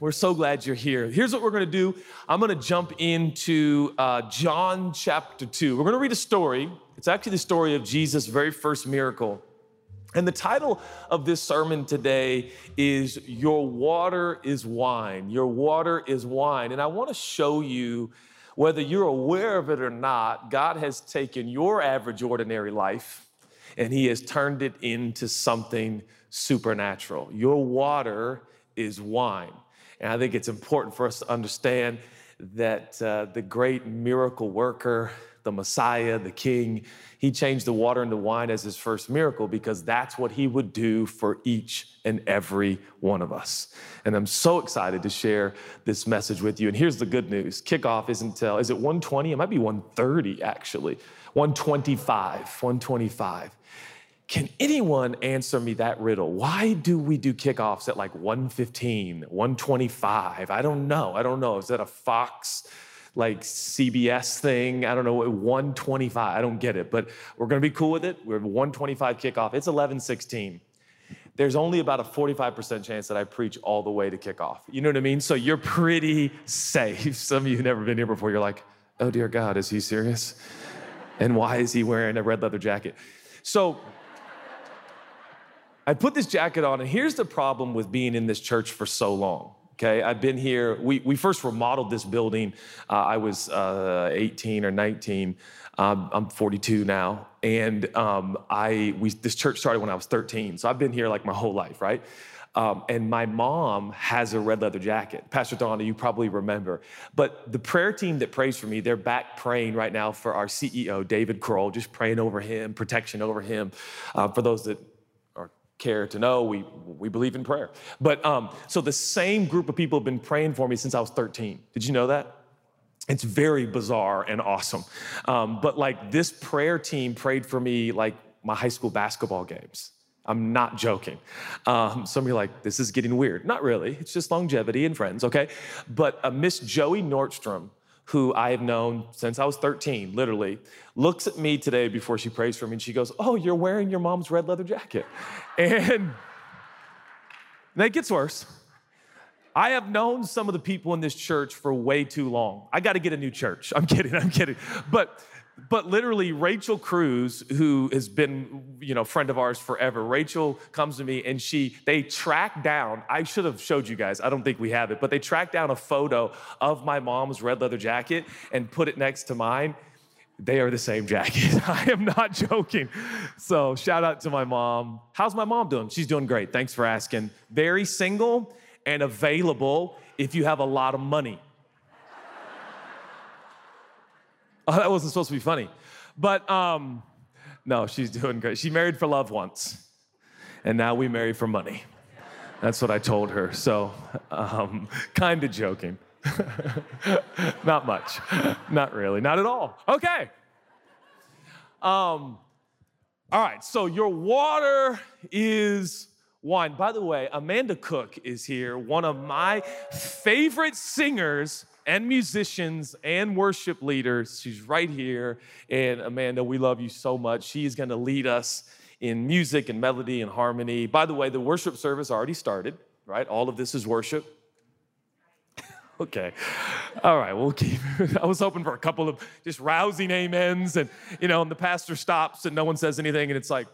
We're so glad you're here. Here's what we're going to do I'm going to jump into uh, John chapter 2. We're going to read a story. It's actually the story of Jesus' very first miracle. And the title of this sermon today is Your Water is Wine. Your Water is Wine. And I want to show you, whether you're aware of it or not, God has taken your average, ordinary life and He has turned it into something supernatural. Your water is wine. And I think it's important for us to understand that uh, the great miracle worker, the Messiah, the King, he changed the water into wine as his first miracle because that's what he would do for each and every one of us. And I'm so excited to share this message with you. And here's the good news kickoff isn't until, is it 120? It might be 130 actually. 125, 125. Can anyone answer me that riddle? Why do we do kickoffs at like 115, 125? I don't know. I don't know. Is that a Fox like CBS thing? I don't know. 125. I don't get it, but we're going to be cool with it. We're 125 kickoff. It's 1116 there's only about a 45% chance that I preach all the way to kickoff. You know what I mean? So you're pretty safe. Some of you have never been here before. You're like, oh dear God, is he serious? And why is he wearing a red leather jacket? So I put this jacket on, and here's the problem with being in this church for so long. Okay, I've been here. We, we first remodeled this building. Uh, I was uh, 18 or 19. Um, I'm 42 now, and um, I we this church started when I was 13. So I've been here like my whole life, right? Um, and my mom has a red leather jacket. Pastor Donna, you probably remember. But the prayer team that prays for me, they're back praying right now for our CEO, David Kroll, just praying over him, protection over him. Uh, for those that care to know, we, we believe in prayer. But um, so the same group of people have been praying for me since I was 13. Did you know that? It's very bizarre and awesome. Um, but like this prayer team prayed for me like my high school basketball games. I'm not joking. Um, some of you are like, this is getting weird. Not really. It's just longevity and friends, okay? But uh, Miss Joey Nordstrom, who I have known since I was 13, literally, looks at me today before she prays for me and she goes, Oh, you're wearing your mom's red leather jacket. And that gets worse. I have known some of the people in this church for way too long. I got to get a new church. I'm kidding, I'm kidding. But but literally rachel cruz who has been you know friend of ours forever rachel comes to me and she they track down i should have showed you guys i don't think we have it but they track down a photo of my mom's red leather jacket and put it next to mine. They are the same jacket. I am not joking. So shout out to my mom. How's my mom doing? She's doing great. Thanks for asking. Very single and available if you have a lot of money Oh, that wasn't supposed to be funny. But um, no, she's doing great. She married for love once, and now we marry for money. That's what I told her. So, um, kind of joking. not much. Not really. Not at all. Okay. Um, all right. So, your water is wine. By the way, Amanda Cook is here, one of my favorite singers and musicians and worship leaders. She's right here. And Amanda, we love you so much. She is going to lead us in music and melody and harmony. By the way, the worship service already started, right? All of this is worship. okay. All right, we'll keep. I was hoping for a couple of just rousing amens and, you know, and the pastor stops and no one says anything and it's like,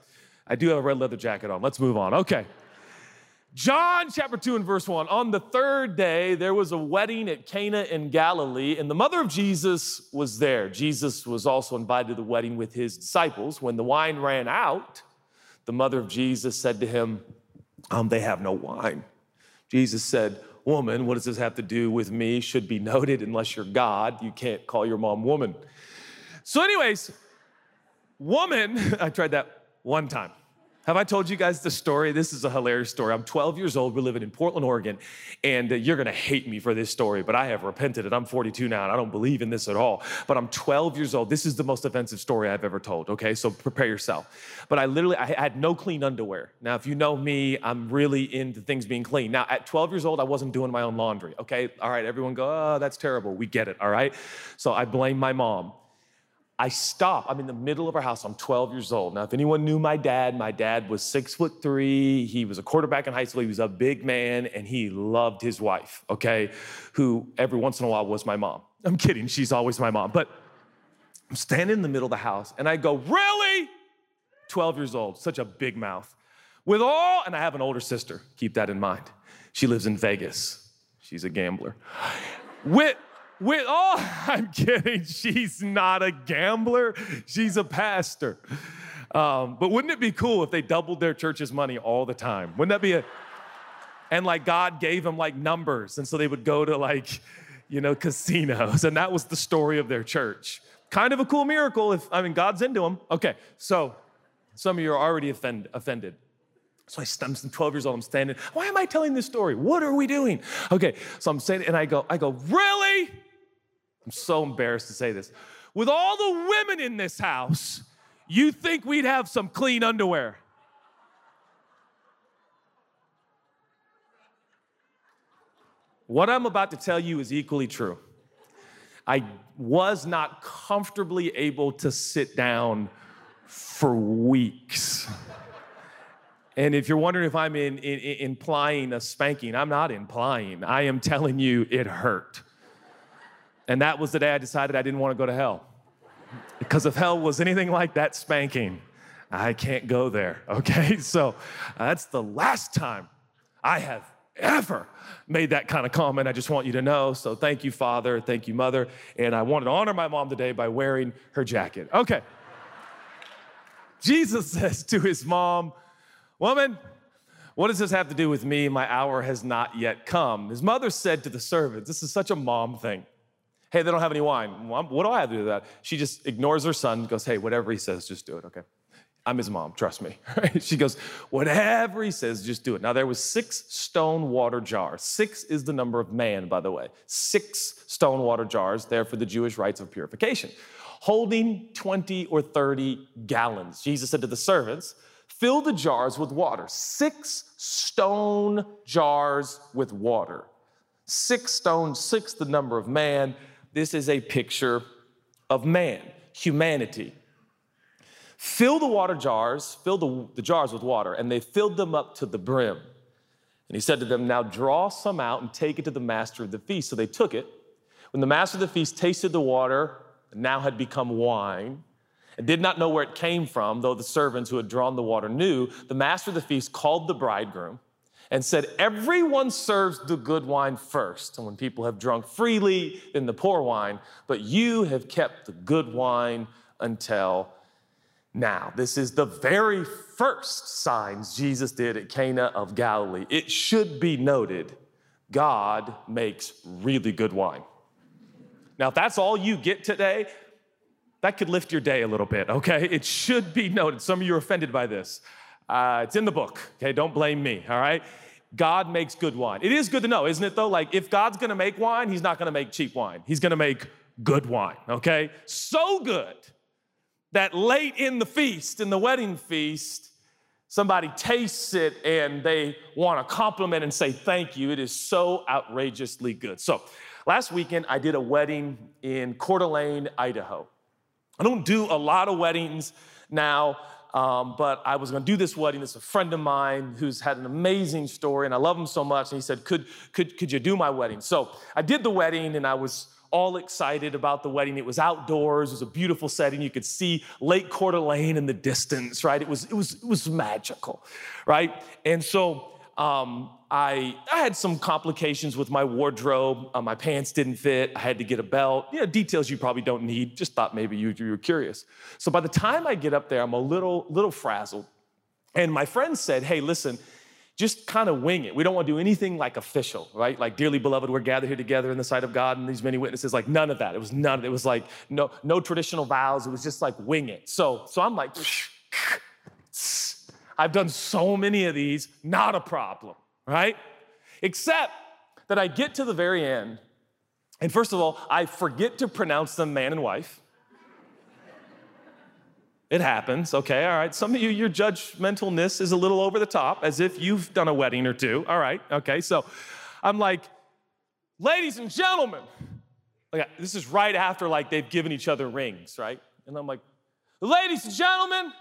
I do have a red leather jacket on. Let's move on. Okay. John chapter 2 and verse 1. On the third day, there was a wedding at Cana in Galilee, and the mother of Jesus was there. Jesus was also invited to the wedding with his disciples. When the wine ran out, the mother of Jesus said to him, um, They have no wine. Jesus said, Woman, what does this have to do with me? Should be noted, unless you're God, you can't call your mom woman. So, anyways, woman, I tried that one time. Have I told you guys the story? This is a hilarious story. I'm 12 years old. We're living in Portland, Oregon, and uh, you're gonna hate me for this story, but I have repented and I'm 42 now and I don't believe in this at all. But I'm 12 years old. This is the most offensive story I've ever told, okay? So prepare yourself. But I literally, I had no clean underwear. Now, if you know me, I'm really into things being clean. Now, at 12 years old, I wasn't doing my own laundry, okay? All right, everyone go, oh, that's terrible. We get it, all right? So I blame my mom. I stop. I'm in the middle of our house. I'm 12 years old. Now, if anyone knew my dad, my dad was six foot three. He was a quarterback in high school. He was a big man and he loved his wife, okay, who every once in a while was my mom. I'm kidding. She's always my mom. But I'm standing in the middle of the house and I go, Really? 12 years old, such a big mouth. With all, and I have an older sister, keep that in mind. She lives in Vegas. She's a gambler. With, with oh, I'm kidding. She's not a gambler. She's a pastor. Um, but wouldn't it be cool if they doubled their church's money all the time? Wouldn't that be a? And like God gave them like numbers, and so they would go to like, you know, casinos, and that was the story of their church. Kind of a cool miracle if I mean God's into them. Okay, so some of you are already offend, offended. So I, I'm 12 years old, I'm standing. Why am I telling this story? What are we doing? Okay, so I'm saying, and I go, I go, really? I'm so embarrassed to say this. With all the women in this house, you think we'd have some clean underwear? What I'm about to tell you is equally true. I was not comfortably able to sit down for weeks. And if you're wondering if I'm in, in, in, implying a spanking, I'm not implying. I am telling you it hurt. And that was the day I decided I didn't want to go to hell. Because if hell was anything like that spanking, I can't go there, okay? So uh, that's the last time I have ever made that kind of comment. I just want you to know. So thank you, Father. Thank you, Mother. And I wanted to honor my mom today by wearing her jacket. Okay. Jesus says to his mom, Woman, what does this have to do with me? My hour has not yet come. His mother said to the servants, This is such a mom thing. Hey, they don't have any wine. What do I have to do with that? She just ignores her son, goes, Hey, whatever he says, just do it, okay? I'm his mom, trust me. she goes, whatever he says, just do it. Now there was six stone water jars. Six is the number of man, by the way. Six stone water jars there for the Jewish rites of purification, holding 20 or 30 gallons. Jesus said to the servants, fill the jars with water. Six stone jars with water. Six stone, six the number of man. This is a picture of man, humanity Fill the water jars, fill the, the jars with water, and they filled them up to the brim. And he said to them, Now draw some out and take it to the master of the feast. So they took it. When the master of the feast tasted the water, now had become wine, and did not know where it came from, though the servants who had drawn the water knew, the master of the feast called the bridegroom and said, Everyone serves the good wine first. And when people have drunk freely, then the poor wine, but you have kept the good wine until now. This is the very first signs Jesus did at Cana of Galilee. It should be noted God makes really good wine. Now, if that's all you get today, that could lift your day a little bit, okay? It should be noted. Some of you are offended by this. Uh, it's in the book, okay? Don't blame me, all right? God makes good wine. It is good to know, isn't it, though? Like, if God's gonna make wine, He's not gonna make cheap wine. He's gonna make good wine, okay? So good that late in the feast, in the wedding feast, somebody tastes it and they want to compliment and say thank you. It is so outrageously good. So, last weekend I did a wedding in Coeur d'Alene, Idaho. I don't do a lot of weddings now. Um, but I was going to do this wedding. It's a friend of mine who's had an amazing story, and I love him so much. And he said, "Could could could you do my wedding?" So I did the wedding, and I was all excited about the wedding. It was outdoors, it was a beautiful setting. You could see Lake Coeur d'Alene in the distance, right? It was, it was, it was magical, right? And so um, I, I had some complications with my wardrobe. Uh, my pants didn't fit. I had to get a belt. You know, details you probably don't need. Just thought maybe you, you were curious. So by the time I get up there, I'm a little, little frazzled. And my friend said, hey, listen, just kind of wing it. We don't want to do anything like official, right? Like, dearly beloved, we're gathered here together in the sight of God and these many witnesses. Like, none of that. It was none. Of it. It was like no, no traditional vows. It was just like wing it. So, so I'm like, I've done so many of these, not a problem, right? Except that I get to the very end, and first of all, I forget to pronounce them man and wife. It happens, okay, all right. Some of you, your judgmentalness is a little over the top, as if you've done a wedding or two. All right, okay. So I'm like, ladies and gentlemen, like, this is right after like they've given each other rings, right? And I'm like, ladies and gentlemen,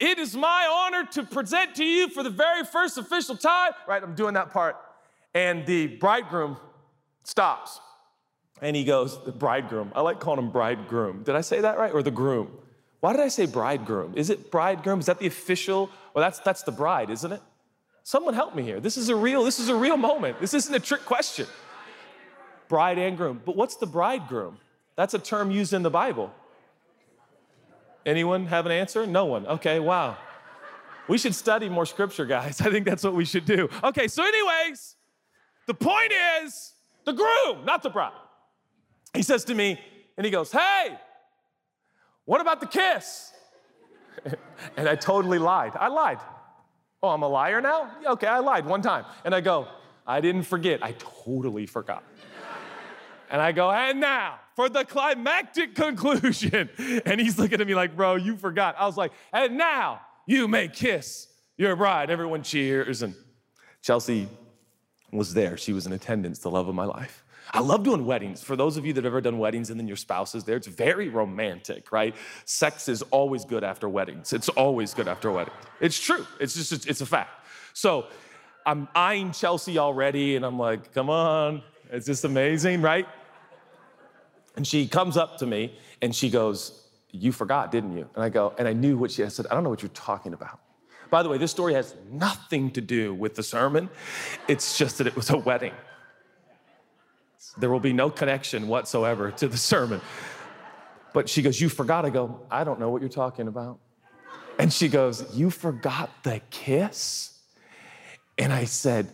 it is my honor to present to you for the very first official time. Right, I'm doing that part. And the bridegroom stops. And he goes, the bridegroom. I like calling him bridegroom. Did I say that right? Or the groom? Why did I say bridegroom? Is it bridegroom? Is that the official? Well, that's that's the bride, isn't it? Someone help me here. This is a real, this is a real moment. This isn't a trick question. Bride and groom. But what's the bridegroom? That's a term used in the Bible. Anyone have an answer? No one. Okay, wow. We should study more scripture, guys. I think that's what we should do. Okay, so, anyways, the point is the groom, not the bride. He says to me, and he goes, Hey, what about the kiss? and I totally lied. I lied. Oh, I'm a liar now? Okay, I lied one time. And I go, I didn't forget. I totally forgot. and I go, and now for the climactic conclusion. And he's looking at me like, bro, you forgot. I was like, and now you may kiss your bride. Everyone cheers. And Chelsea was there. She was in attendance, the love of my life. I love doing weddings. For those of you that have ever done weddings and then your spouse is there, it's very romantic, right? Sex is always good after weddings. It's always good after a wedding. It's true. It's just, it's a fact. So I'm eyeing Chelsea already, and I'm like, come on, it's just amazing, right? And she comes up to me and she goes, You forgot, didn't you? And I go, and I knew what she I said, I don't know what you're talking about. By the way, this story has nothing to do with the sermon. It's just that it was a wedding. There will be no connection whatsoever to the sermon. But she goes, You forgot. I go, I don't know what you're talking about. And she goes, You forgot the kiss? And I said,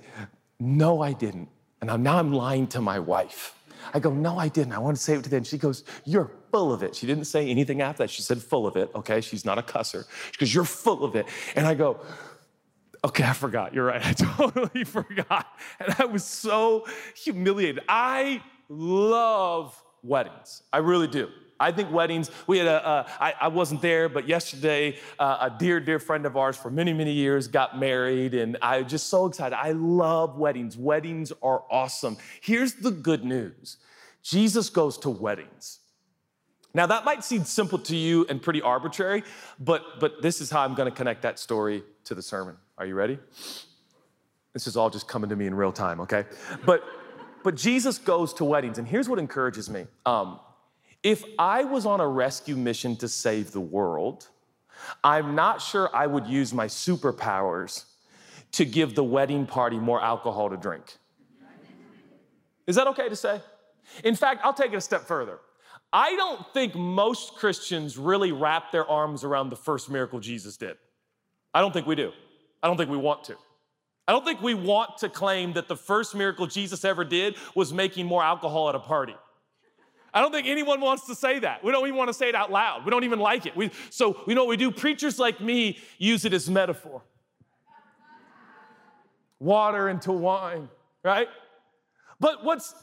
No, I didn't. And now I'm lying to my wife. I go, No, I didn't. I want to say it to them. She goes, You're full of it. She didn't say anything after that. She said, Full of it. Okay. She's not a cusser. She goes, You're full of it. And I go, Okay, I forgot. You're right. I totally forgot. And I was so humiliated. I love weddings. I really do. I think weddings, we had a. Uh, I, I wasn't there, but yesterday, uh, a dear, dear friend of ours for many, many years got married, and I was just so excited. I love weddings. Weddings are awesome. Here's the good news Jesus goes to weddings. Now, that might seem simple to you and pretty arbitrary, but, but this is how I'm to connect that story to the sermon. Are you ready? This is all just coming to me in real time, okay? But but Jesus goes to weddings, and here's what encourages me. Um, if I was on a rescue mission to save the world, I'm not sure I would use my superpowers to give the wedding party more alcohol to drink. Is that okay to say? In fact, I'll take it a step further. I don't think most Christians really wrap their arms around the first miracle Jesus did. I don't think we do. I don't think we want to. I don't think we want to claim that the first miracle Jesus ever did was making more alcohol at a party. I don't think anyone wants to say that. We don't even want to say it out loud. We don't even like it. We, so, you know what we do? Preachers like me use it as metaphor water into wine, right? But what's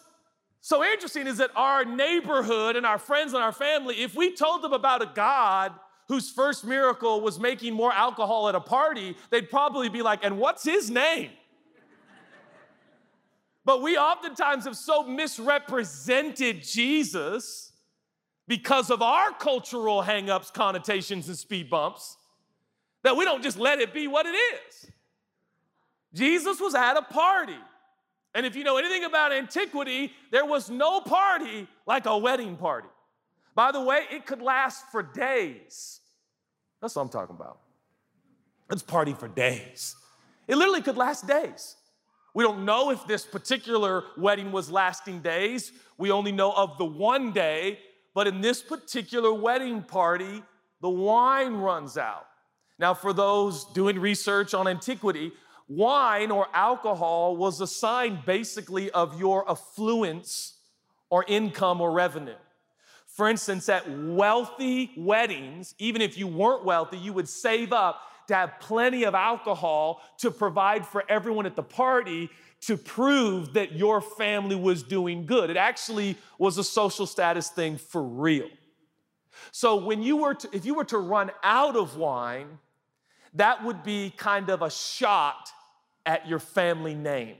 so interesting is that our neighborhood and our friends and our family, if we told them about a God whose first miracle was making more alcohol at a party, they'd probably be like, and what's his name? But we oftentimes have so misrepresented Jesus because of our cultural hangups, connotations, and speed bumps that we don't just let it be what it is. Jesus was at a party. And if you know anything about antiquity, there was no party like a wedding party. By the way, it could last for days. That's what I'm talking about. Let's party for days. It literally could last days. We don't know if this particular wedding was lasting days. We only know of the one day, but in this particular wedding party, the wine runs out. Now, for those doing research on antiquity, wine or alcohol was a sign basically of your affluence or income or revenue. For instance, at wealthy weddings, even if you weren't wealthy, you would save up to have plenty of alcohol to provide for everyone at the party to prove that your family was doing good. It actually was a social status thing for real. So when you were to, if you were to run out of wine, that would be kind of a shot at your family name.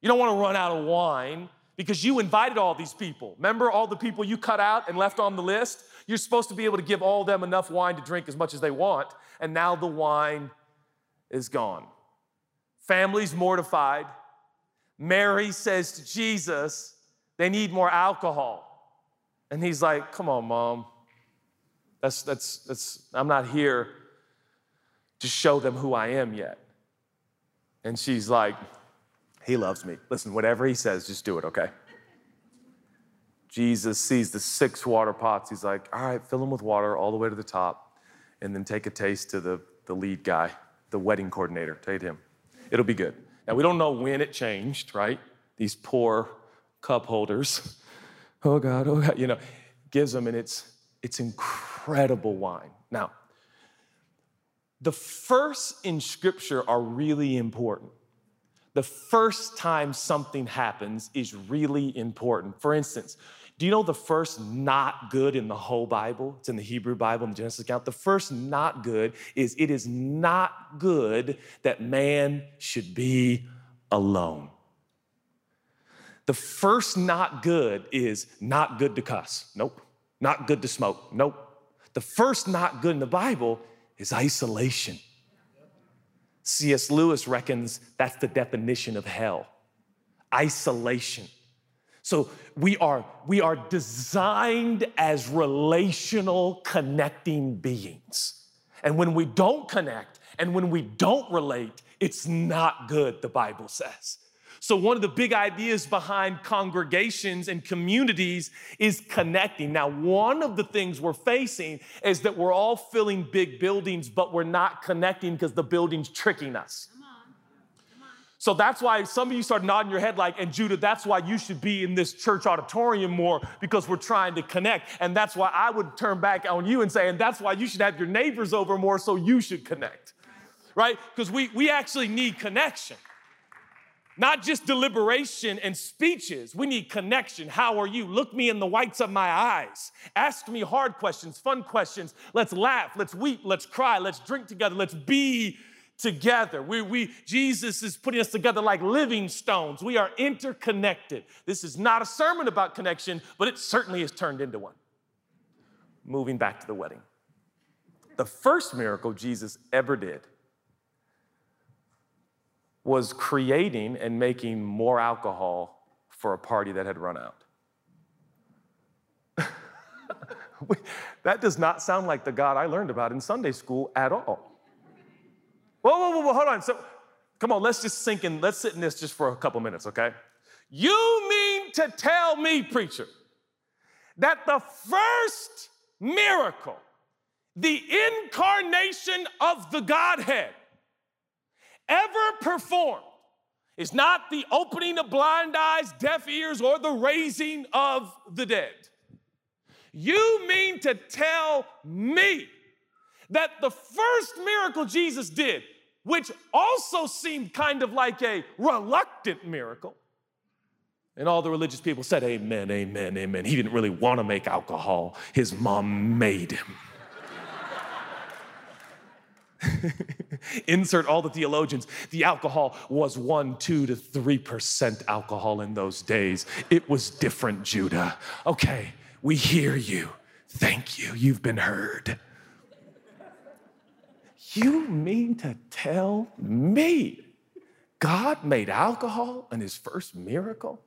You don't want to run out of wine because you invited all these people. Remember all the people you cut out and left on the list? You're supposed to be able to give all them enough wine to drink as much as they want, and now the wine is gone. Family's mortified. Mary says to Jesus, they need more alcohol. And he's like, Come on, mom. That's, that's, that's, I'm not here to show them who I am yet. And she's like, He loves me. Listen, whatever he says, just do it, okay? Jesus sees the six water pots. He's like, All right, fill them with water all the way to the top, and then take a taste to the, the lead guy, the wedding coordinator. Take him. It'll be good. Now, we don't know when it changed, right? These poor cup holders. Oh God, oh God, you know, gives them, and it's, it's incredible wine. Now, the first in scripture are really important. The first time something happens is really important. For instance, do you know the first not good in the whole Bible? It's in the Hebrew Bible, in the Genesis account. The first not good is it is not good that man should be alone. The first not good is not good to cuss. Nope. Not good to smoke. Nope. The first not good in the Bible is isolation. C.S. Lewis reckons that's the definition of hell isolation. So we are, we are designed as relational connecting beings. And when we don't connect and when we don't relate, it's not good, the Bible says. So, one of the big ideas behind congregations and communities is connecting. Now, one of the things we're facing is that we're all filling big buildings, but we're not connecting because the building's tricking us. So that's why some of you start nodding your head like, and Judah, that's why you should be in this church auditorium more because we're trying to connect. And that's why I would turn back on you and say, and that's why you should have your neighbors over more so you should connect, right? Because we, we actually need connection. Not just deliberation and speeches. We need connection. How are you? Look me in the whites of my eyes. Ask me hard questions, fun questions. Let's laugh, let's weep, let's cry, let's drink together, let's be together. We, we, Jesus is putting us together like living stones. We are interconnected. This is not a sermon about connection, but it certainly has turned into one. Moving back to the wedding. The first miracle Jesus ever did was creating and making more alcohol for a party that had run out. that does not sound like the God I learned about in Sunday school at all. Whoa, whoa, whoa, whoa, hold on. So, come on, let's just sink in. Let's sit in this just for a couple minutes, okay? You mean to tell me, preacher, that the first miracle, the incarnation of the Godhead, ever performed is not the opening of blind eyes, deaf ears, or the raising of the dead. You mean to tell me that the first miracle Jesus did, which also seemed kind of like a reluctant miracle, and all the religious people said, Amen, amen, amen. He didn't really want to make alcohol, his mom made him. Insert all the theologians. The alcohol was one, two to three percent alcohol in those days. It was different, Judah. Okay, we hear you. Thank you. You've been heard. You mean to tell me God made alcohol in his first miracle?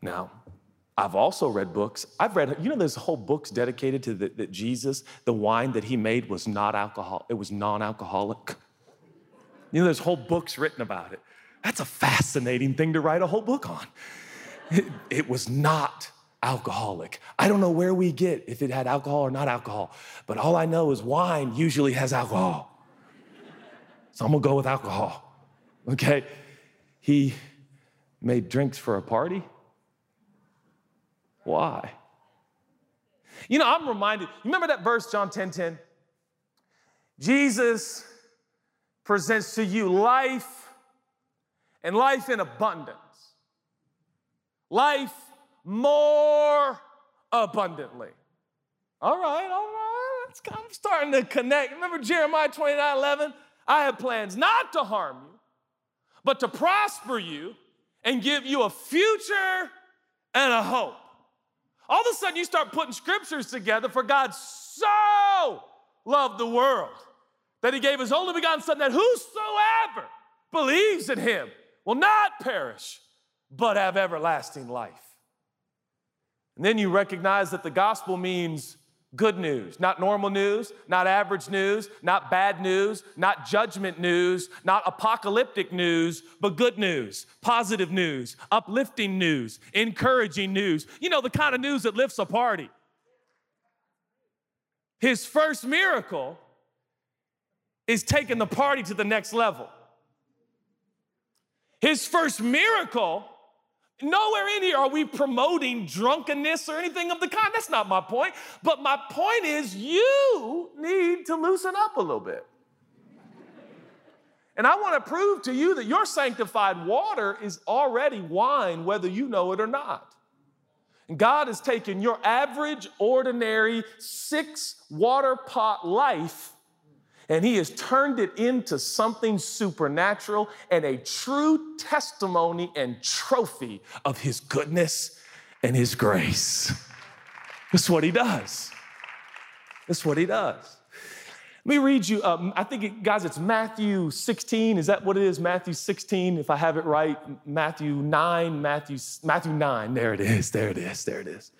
Now, I've also read books. I've read, you know, there's whole books dedicated to the, that Jesus, the wine that he made was not alcohol, it was non-alcoholic. You know, there's whole books written about it. That's a fascinating thing to write a whole book on. It, it was not alcoholic. I don't know where we get if it had alcohol or not alcohol, but all I know is wine usually has alcohol. So I'm gonna go with alcohol. Okay? He made drinks for a party. Why? You know, I'm reminded, you remember that verse, John 10 10? Jesus presents to you life and life in abundance. Life more abundantly. All right, all right. I'm starting to connect. Remember Jeremiah 29 11? I have plans not to harm you, but to prosper you and give you a future and a hope. All of a sudden, you start putting scriptures together for God so loved the world that he gave his only begotten Son, that whosoever believes in him will not perish, but have everlasting life. And then you recognize that the gospel means good news, not normal news, not average news, not bad news, not judgment news, not apocalyptic news, but good news, positive news, uplifting news, encouraging news. You know, the kind of news that lifts a party. His first miracle is taking the party to the next level. His first miracle Nowhere in here are we promoting drunkenness or anything of the kind. That's not my point. But my point is, you need to loosen up a little bit. And I want to prove to you that your sanctified water is already wine, whether you know it or not. And God has taken your average, ordinary, six water pot life and he has turned it into something supernatural and a true testimony and trophy of his goodness and his grace. That's what he does. That's what he does. Let me read you, um, I think, it, guys, it's Matthew 16. Is that what it is? Matthew 16, if I have it right. Matthew 9, Matthew, Matthew 9. There it is, there it is, there it is.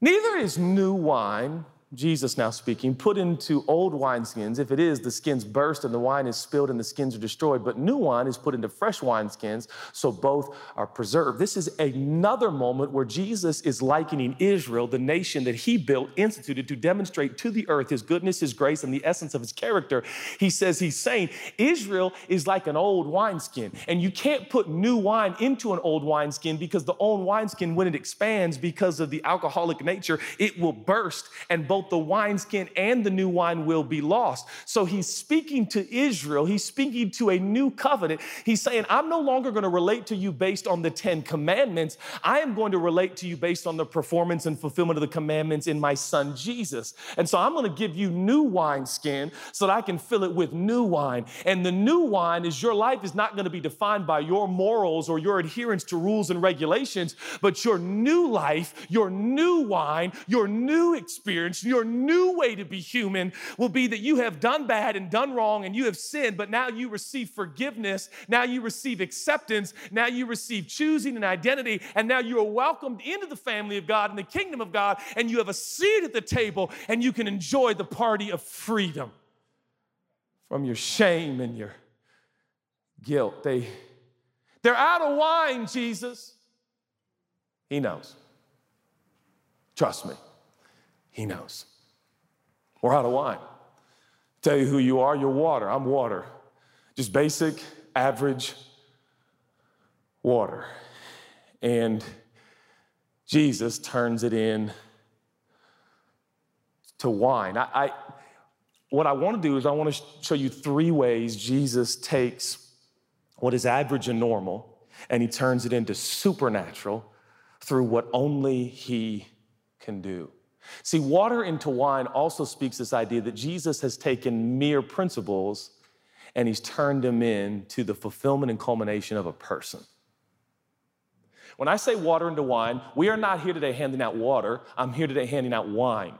Neither is new wine Jesus now speaking, put into old wineskins. If it is, the skins burst and the wine is spilled and the skins are destroyed. But new wine is put into fresh wineskins, so both are preserved. This is another moment where Jesus is likening Israel, the nation that he built, instituted to demonstrate to the earth his goodness, his grace, and the essence of his character. He says, He's saying, Israel is like an old wineskin, and you can't put new wine into an old wineskin because the old wineskin, when it expands because of the alcoholic nature, it will burst and both both the wineskin and the new wine will be lost. So he's speaking to Israel, he's speaking to a new covenant. He's saying, I'm no longer going to relate to you based on the 10 commandments. I am going to relate to you based on the performance and fulfillment of the commandments in my son Jesus. And so I'm going to give you new wineskin so that I can fill it with new wine. And the new wine is your life is not going to be defined by your morals or your adherence to rules and regulations, but your new life, your new wine, your new experience, your new way to be human will be that you have done bad and done wrong and you have sinned, but now you receive forgiveness. Now you receive acceptance. Now you receive choosing and identity. And now you are welcomed into the family of God and the kingdom of God. And you have a seat at the table and you can enjoy the party of freedom from your shame and your guilt. They, they're out of wine, Jesus. He knows. Trust me. He knows. We're out of wine. Tell you who you are, you're water. I'm water. Just basic, average water. And Jesus turns it in to wine. I, I, what I want to do is I want to show you three ways Jesus takes what is average and normal and he turns it into supernatural through what only he can do. See, water into wine also speaks this idea that Jesus has taken mere principles and he's turned them into the fulfillment and culmination of a person. When I say water into wine, we are not here today handing out water. I'm here today handing out wine.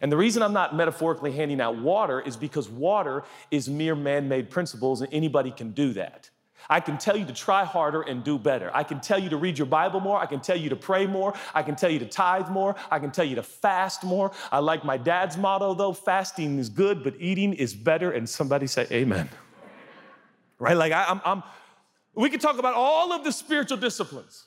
And the reason I'm not metaphorically handing out water is because water is mere man made principles and anybody can do that. I can tell you to try harder and do better. I can tell you to read your Bible more. I can tell you to pray more. I can tell you to tithe more. I can tell you to fast more. I like my dad's motto though fasting is good, but eating is better. And somebody say, Amen. right? Like, I, I'm, I'm, we can talk about all of the spiritual disciplines.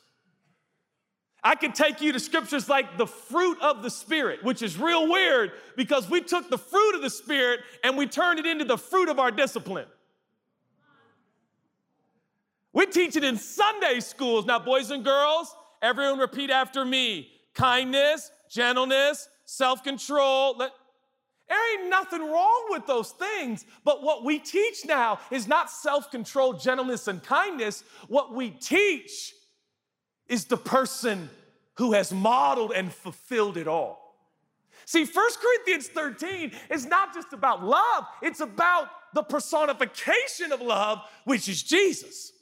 I can take you to scriptures like the fruit of the Spirit, which is real weird because we took the fruit of the Spirit and we turned it into the fruit of our discipline. We teach it in Sunday schools. Now, boys and girls, everyone repeat after me kindness, gentleness, self control. There ain't nothing wrong with those things, but what we teach now is not self control, gentleness, and kindness. What we teach is the person who has modeled and fulfilled it all. See, 1 Corinthians 13 is not just about love, it's about the personification of love, which is Jesus.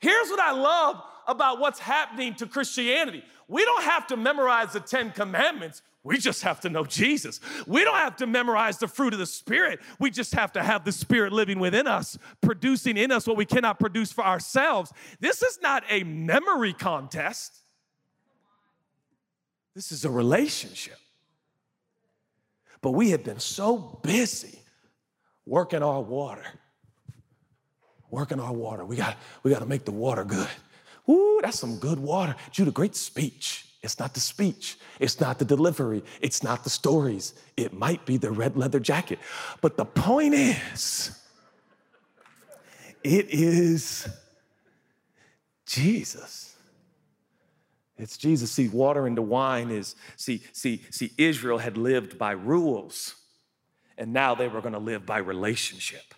Here's what I love about what's happening to Christianity. We don't have to memorize the 10 commandments. We just have to know Jesus. We don't have to memorize the fruit of the Spirit. We just have to have the Spirit living within us, producing in us what we cannot produce for ourselves. This is not a memory contest, this is a relationship. But we have been so busy working our water. Working our water. We got, we got to make the water good. Ooh, that's some good water. Judah, great speech. It's not the speech. It's not the delivery. It's not the stories. It might be the red leather jacket. But the point is, it is Jesus. It's Jesus. See, water into wine is, see, see, see, Israel had lived by rules, and now they were going to live by relationship.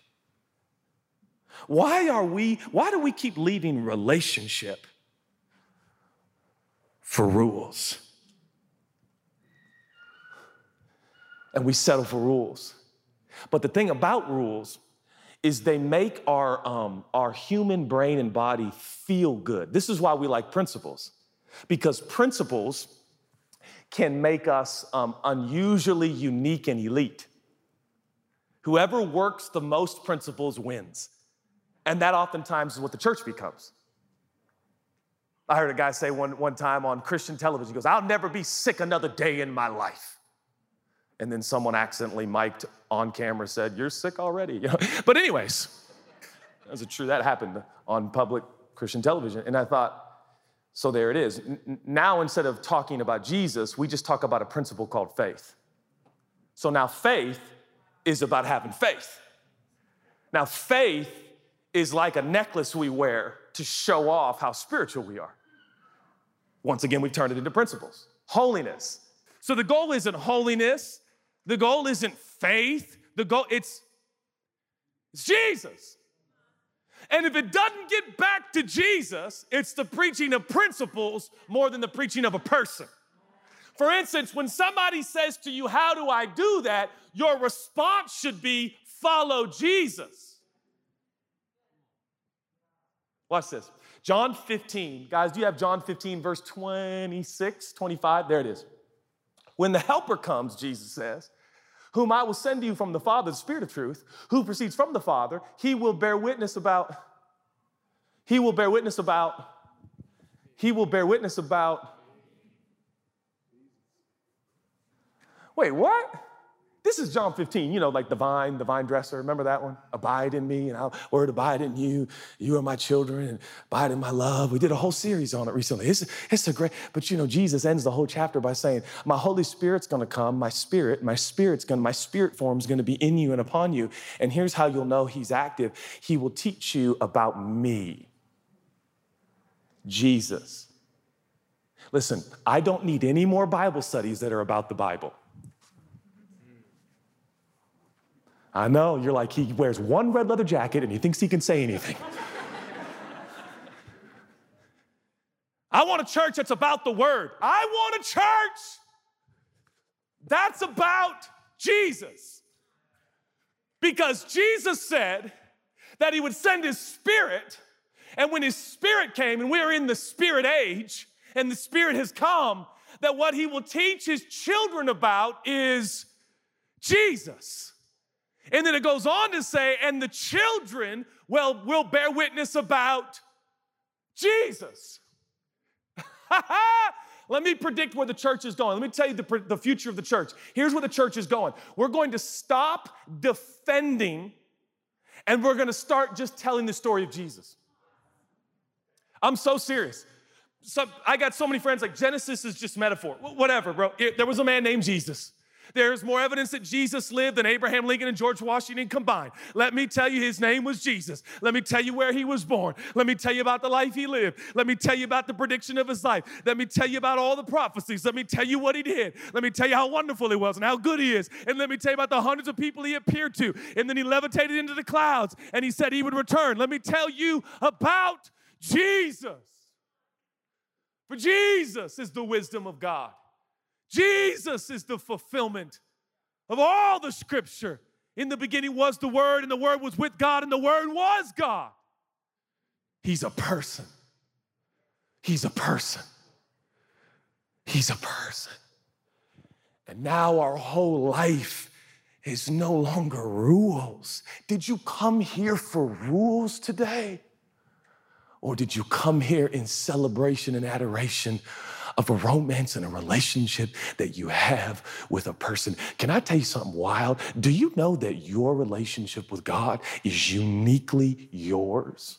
Why are we, why do we keep leaving relationship for rules? And we settle for rules. But the thing about rules is they make our, um, our human brain and body feel good. This is why we like principles, because principles can make us um, unusually unique and elite. Whoever works the most principles wins. And that oftentimes is what the church becomes. I heard a guy say one, one time on Christian television, he goes, I'll never be sick another day in my life. And then someone accidentally mic'd on camera said, You're sick already. But, anyways, that's a true, that happened on public Christian television. And I thought, so there it is. Now, instead of talking about Jesus, we just talk about a principle called faith. So now faith is about having faith. Now, faith is like a necklace we wear to show off how spiritual we are. Once again, we've turned it into principles. Holiness. So the goal isn't holiness, the goal isn't faith, the goal it's, it's Jesus. And if it doesn't get back to Jesus, it's the preaching of principles more than the preaching of a person. For instance, when somebody says to you, How do I do that? your response should be, Follow Jesus. Watch this. John 15. Guys, do you have John 15, verse 26, 25? There it is. When the Helper comes, Jesus says, whom I will send you from the Father, the Spirit of truth, who proceeds from the Father, he will bear witness about, he will bear witness about, he will bear witness about. Wait, what? This is John 15, you know, like the vine, the vine dresser. Remember that one? Abide in me, and I'll word abide in you. You are my children, and abide in my love. We did a whole series on it recently. It's, it's a great, but you know, Jesus ends the whole chapter by saying, My Holy Spirit's gonna come, my spirit, my spirit's gonna, my spirit form's gonna be in you and upon you. And here's how you'll know he's active. He will teach you about me. Jesus. Listen, I don't need any more Bible studies that are about the Bible. I know, you're like, he wears one red leather jacket and he thinks he can say anything. I want a church that's about the word. I want a church that's about Jesus. Because Jesus said that he would send his spirit, and when his spirit came, and we're in the spirit age, and the spirit has come, that what he will teach his children about is Jesus. And then it goes on to say, and the children well, will bear witness about Jesus. Let me predict where the church is going. Let me tell you the, the future of the church. Here's where the church is going. We're going to stop defending and we're going to start just telling the story of Jesus. I'm so serious. So, I got so many friends like Genesis is just metaphor. Whatever, bro. There was a man named Jesus. There's more evidence that Jesus lived than Abraham Lincoln and George Washington combined. Let me tell you, his name was Jesus. Let me tell you where he was born. Let me tell you about the life he lived. Let me tell you about the prediction of his life. Let me tell you about all the prophecies. Let me tell you what he did. Let me tell you how wonderful he was and how good he is. And let me tell you about the hundreds of people he appeared to. And then he levitated into the clouds and he said he would return. Let me tell you about Jesus. For Jesus is the wisdom of God. Jesus is the fulfillment of all the scripture. In the beginning was the Word, and the Word was with God, and the Word was God. He's a person. He's a person. He's a person. And now our whole life is no longer rules. Did you come here for rules today? Or did you come here in celebration and adoration of a romance and a relationship that you have with a person? Can I tell you something wild? Do you know that your relationship with God is uniquely yours?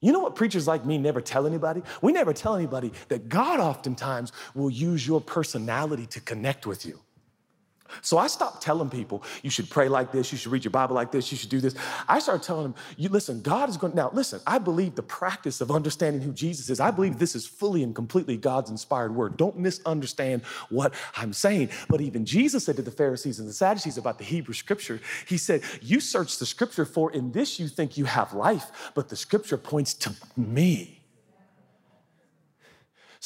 You know what preachers like me never tell anybody? We never tell anybody that God oftentimes will use your personality to connect with you. So I stopped telling people, you should pray like this, you should read your Bible like this, you should do this. I started telling them, you listen, God is going now listen, I believe the practice of understanding who Jesus is, I believe this is fully and completely God's inspired word. Don't misunderstand what I'm saying. But even Jesus said to the Pharisees and the Sadducees about the Hebrew scripture, he said, You search the scripture for in this you think you have life, but the scripture points to me.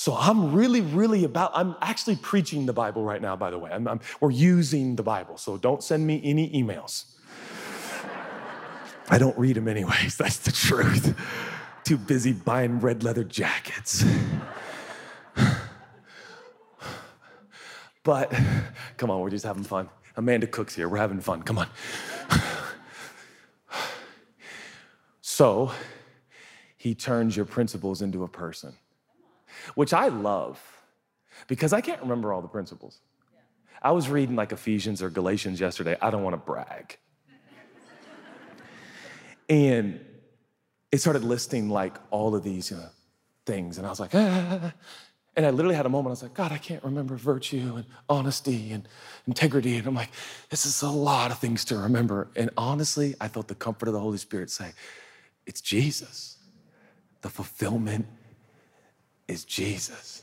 So I'm really, really about, I'm actually preaching the Bible right now, by the way. I'm, I'm, we're using the Bible, so don't send me any emails. I don't read them anyways, that's the truth. Too busy buying red leather jackets. But come on, we're just having fun. Amanda Cook's here, we're having fun, come on. So, he turns your principles into a person which I love because I can't remember all the principles. I was reading like Ephesians or Galatians yesterday. I don't want to brag. and it started listing like all of these know, things. And I was like, ah. And I literally had a moment, I was like, God, I can't remember virtue and honesty and integrity. And I'm like, this is a lot of things to remember. And honestly, I felt the comfort of the Holy Spirit say, it's Jesus, the fulfillment is Jesus.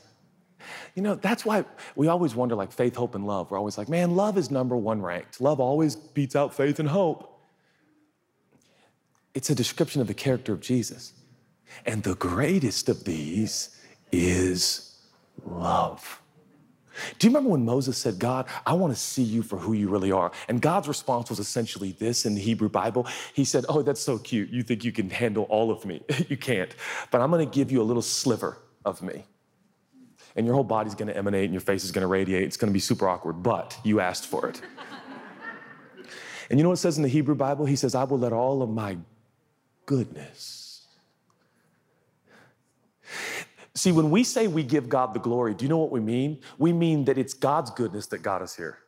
You know, that's why we always wonder like faith, hope, and love. We're always like, man, love is number one ranked. Love always beats out faith and hope. It's a description of the character of Jesus. And the greatest of these is love. Do you remember when Moses said, God, I want to see you for who you really are? And God's response was essentially this in the Hebrew Bible. He said, Oh, that's so cute. You think you can handle all of me. you can't. But I'm going to give you a little sliver of me. And your whole body's gonna emanate and your face is gonna radiate. It's gonna be super awkward, but you asked for it. and you know what it says in the Hebrew Bible? He says, I will let all of my goodness. See, when we say we give God the glory, do you know what we mean? We mean that it's God's goodness that got us here.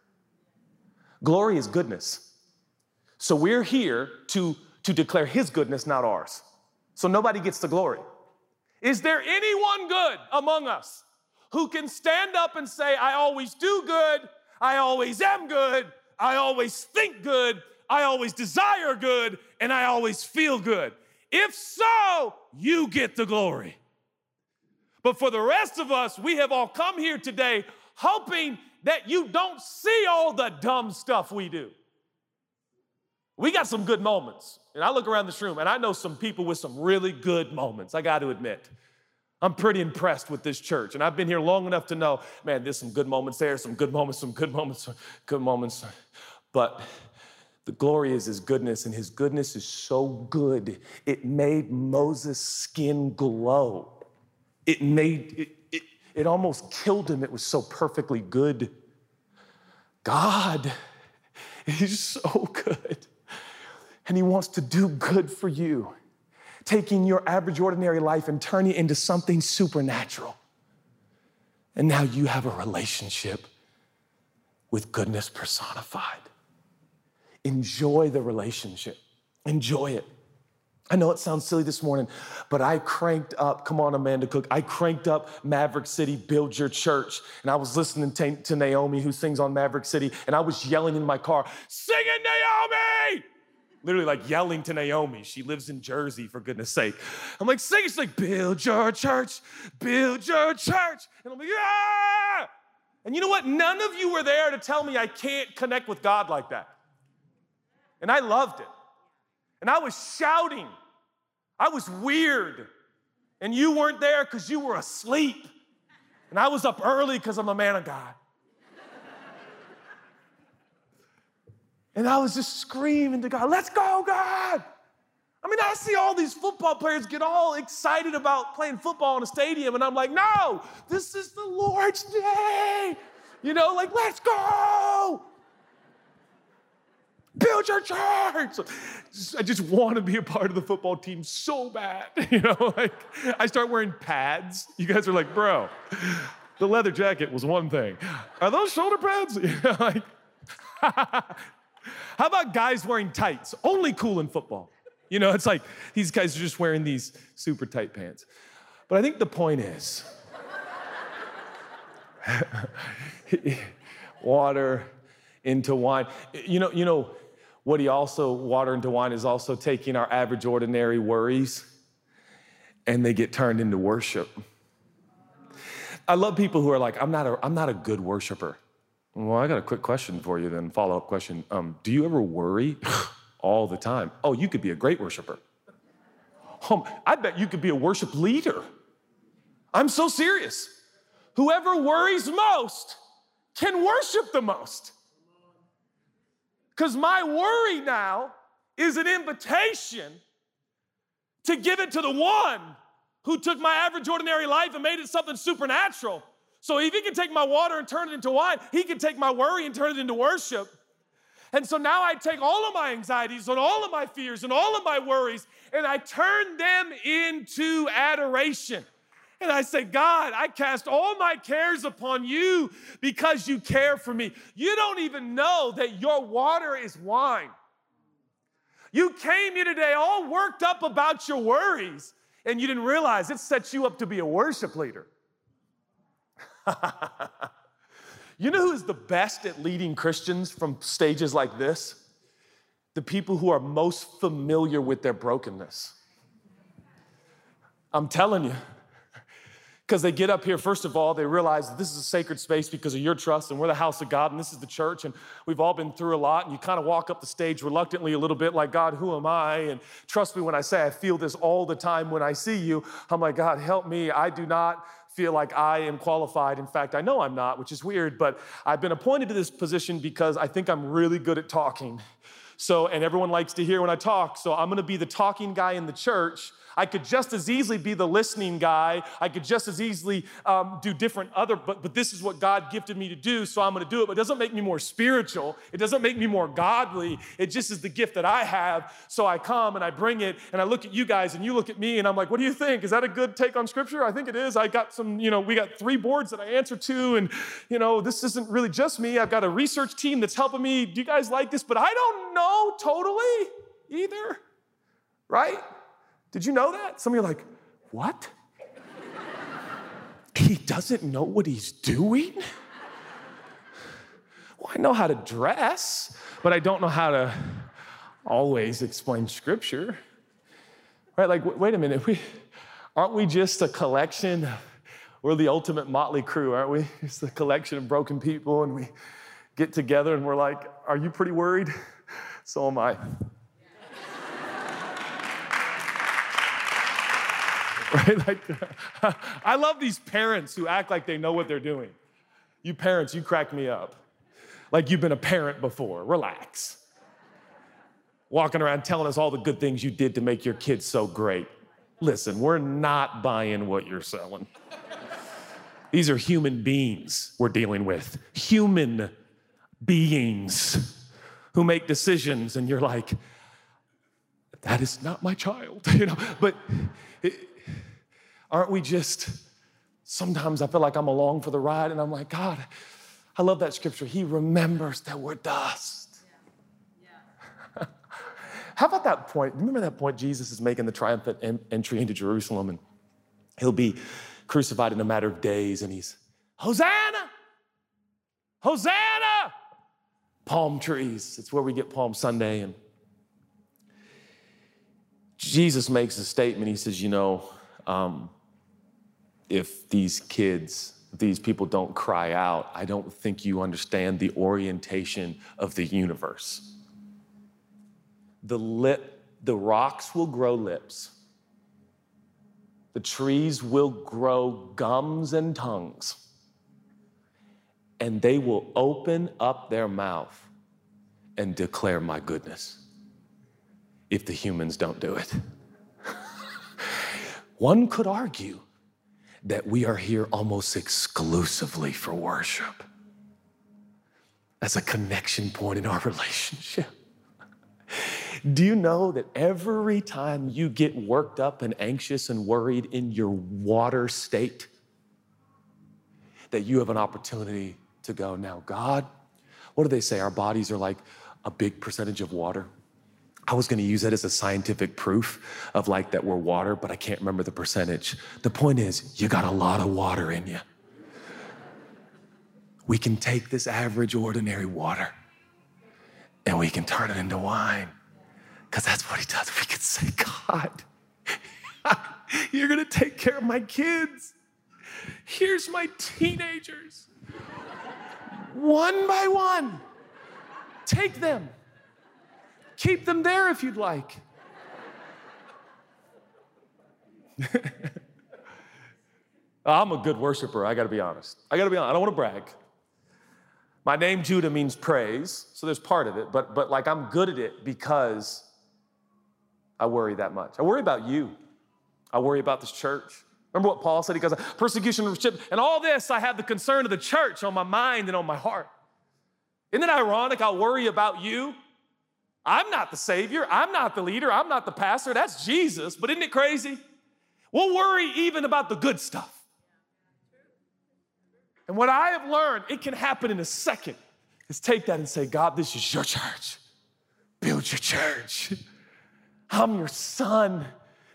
Glory is goodness. So we're here to, to declare His goodness, not ours. So nobody gets the glory. Is there anyone good among us who can stand up and say, I always do good, I always am good, I always think good, I always desire good, and I always feel good? If so, you get the glory. But for the rest of us, we have all come here today hoping that you don't see all the dumb stuff we do. We got some good moments. And I look around this room and I know some people with some really good moments, I got to admit. I'm pretty impressed with this church. And I've been here long enough to know, man, there's some good moments there, some good moments, some good moments, good moments. But the glory is his goodness, and his goodness is so good. It made Moses' skin glow. It made it, it, it almost killed him. It was so perfectly good. God is so good and He wants to do good for you, taking your average, ordinary life and turning it into something supernatural. And now you have a relationship with goodness personified. Enjoy the relationship, enjoy it. I know it sounds silly this morning, but I cranked up, come on, Amanda Cook, I cranked up Maverick City, Build Your Church. And I was listening to, Naomi, who sings on Maverick City, and I was yelling in my car, Sing it, Naomi! Literally like yelling to Naomi. She lives in Jersey, for goodness sake. I'm like, sing. She's like, build your church, build your church. And I'm like, yeah. And you know what? None of you were there to tell me I can't connect with God like that. And I loved it. And I was shouting. I was weird. And you weren't there because you were asleep. And I was up early because I'm a man of God. And I was just screaming to God, let's go, God. I mean, I see all these football players get all excited about playing football in a stadium, and I'm like, no, this is the Lord's day. You know, like, let's go. Build your church. I just want to be a part of the football team so bad. You know, like I start wearing pads. You guys are like, bro, the leather jacket was one thing. Are those shoulder pads? You know, like, how about guys wearing tights? Only cool in football. You know, it's like these guys are just wearing these super tight pants. But I think the point is water into wine. You know, you know what he also water into wine is also taking our average ordinary worries and they get turned into worship. I love people who are like, I'm not a, I'm not a good worshiper. Well, I got a quick question for you then, follow up question. Um, do you ever worry all the time? Oh, you could be a great worshiper. Um, I bet you could be a worship leader. I'm so serious. Whoever worries most can worship the most. Because my worry now is an invitation to give it to the one who took my average ordinary life and made it something supernatural. So if he can take my water and turn it into wine, he can take my worry and turn it into worship. And so now I take all of my anxieties and all of my fears and all of my worries and I turn them into adoration. And I say, God, I cast all my cares upon you because you care for me. You don't even know that your water is wine. You came here today all worked up about your worries, and you didn't realize it sets you up to be a worship leader. you know who's the best at leading Christians from stages like this? The people who are most familiar with their brokenness. I'm telling you. Because they get up here, first of all, they realize this is a sacred space because of your trust, and we're the house of God, and this is the church, and we've all been through a lot. And you kind of walk up the stage reluctantly a little bit, like, God, who am I? And trust me when I say I feel this all the time when I see you. I'm like, God, help me. I do not feel like I am qualified. In fact, I know I'm not, which is weird, but I've been appointed to this position because I think I'm really good at talking. So, and everyone likes to hear when I talk. So I'm gonna be the talking guy in the church I could just as easily be the listening guy. I could just as easily um, do different other, but, but this is what God gifted me to do, so I'm gonna do it. But it doesn't make me more spiritual. It doesn't make me more godly. It just is the gift that I have. So I come and I bring it and I look at you guys and you look at me and I'm like, what do you think? Is that a good take on scripture? I think it is. I got some, you know, we got three boards that I answer to, and, you know, this isn't really just me. I've got a research team that's helping me. Do you guys like this? But I don't know totally either, right? Did you know that? Some of you are like, what? he doesn't know what he's doing? Well, I know how to dress, but I don't know how to always explain scripture. Right? Like, wait a minute, we, aren't we just a collection? We're the ultimate motley crew, aren't we? It's a collection of broken people, and we get together and we're like, Are you pretty worried? So am I. right? Like, I love these parents who act like they know what they're doing. You parents, you crack me up. Like you've been a parent before. Relax. Walking around telling us all the good things you did to make your kids so great. Listen, we're not buying what you're selling. These are human beings we're dealing with. Human beings who make decisions, and you're like, that is not my child, you know. But it, Aren't we just, sometimes I feel like I'm along for the ride and I'm like, God, I love that scripture. He remembers that we're dust. Yeah. Yeah. How about that point? Remember that point Jesus is making the triumphant en- entry into Jerusalem and he'll be crucified in a matter of days and he's, Hosanna! Hosanna! Palm trees. It's where we get Palm Sunday. And Jesus makes a statement. He says, You know, um, if these kids, these people don't cry out, I don't think you understand the orientation of the universe. The lip, the rocks will grow lips. The trees will grow gums and tongues. And they will open up their mouth and declare my goodness. if the humans don't do it. One could argue that we are here almost exclusively for worship as a connection point in our relationship. Do you know that every time you get worked up and anxious and worried in your water state, that you have an opportunity to go, now, God, what do they say? Our bodies are like a big percentage of water. I was gonna use that as a scientific proof of like that we're water, but I can't remember the percentage. The point is, you got a lot of water in you. We can take this average, ordinary water and we can turn it into wine because that's what he does. We can say, God, you're gonna take care of my kids. Here's my teenagers. One by one, take them. Keep them there if you'd like. I'm a good worshiper, I gotta be honest. I gotta be honest, I don't wanna brag. My name Judah means praise, so there's part of it, but, but like I'm good at it because I worry that much. I worry about you. I worry about this church. Remember what Paul said? He goes, persecution, and all this, I have the concern of the church on my mind and on my heart. Isn't it ironic? I'll worry about you. I'm not the Savior. I'm not the leader. I'm not the pastor. That's Jesus. But isn't it crazy? We'll worry even about the good stuff. And what I have learned, it can happen in a second, is take that and say, God, this is your church. Build your church. I'm your son.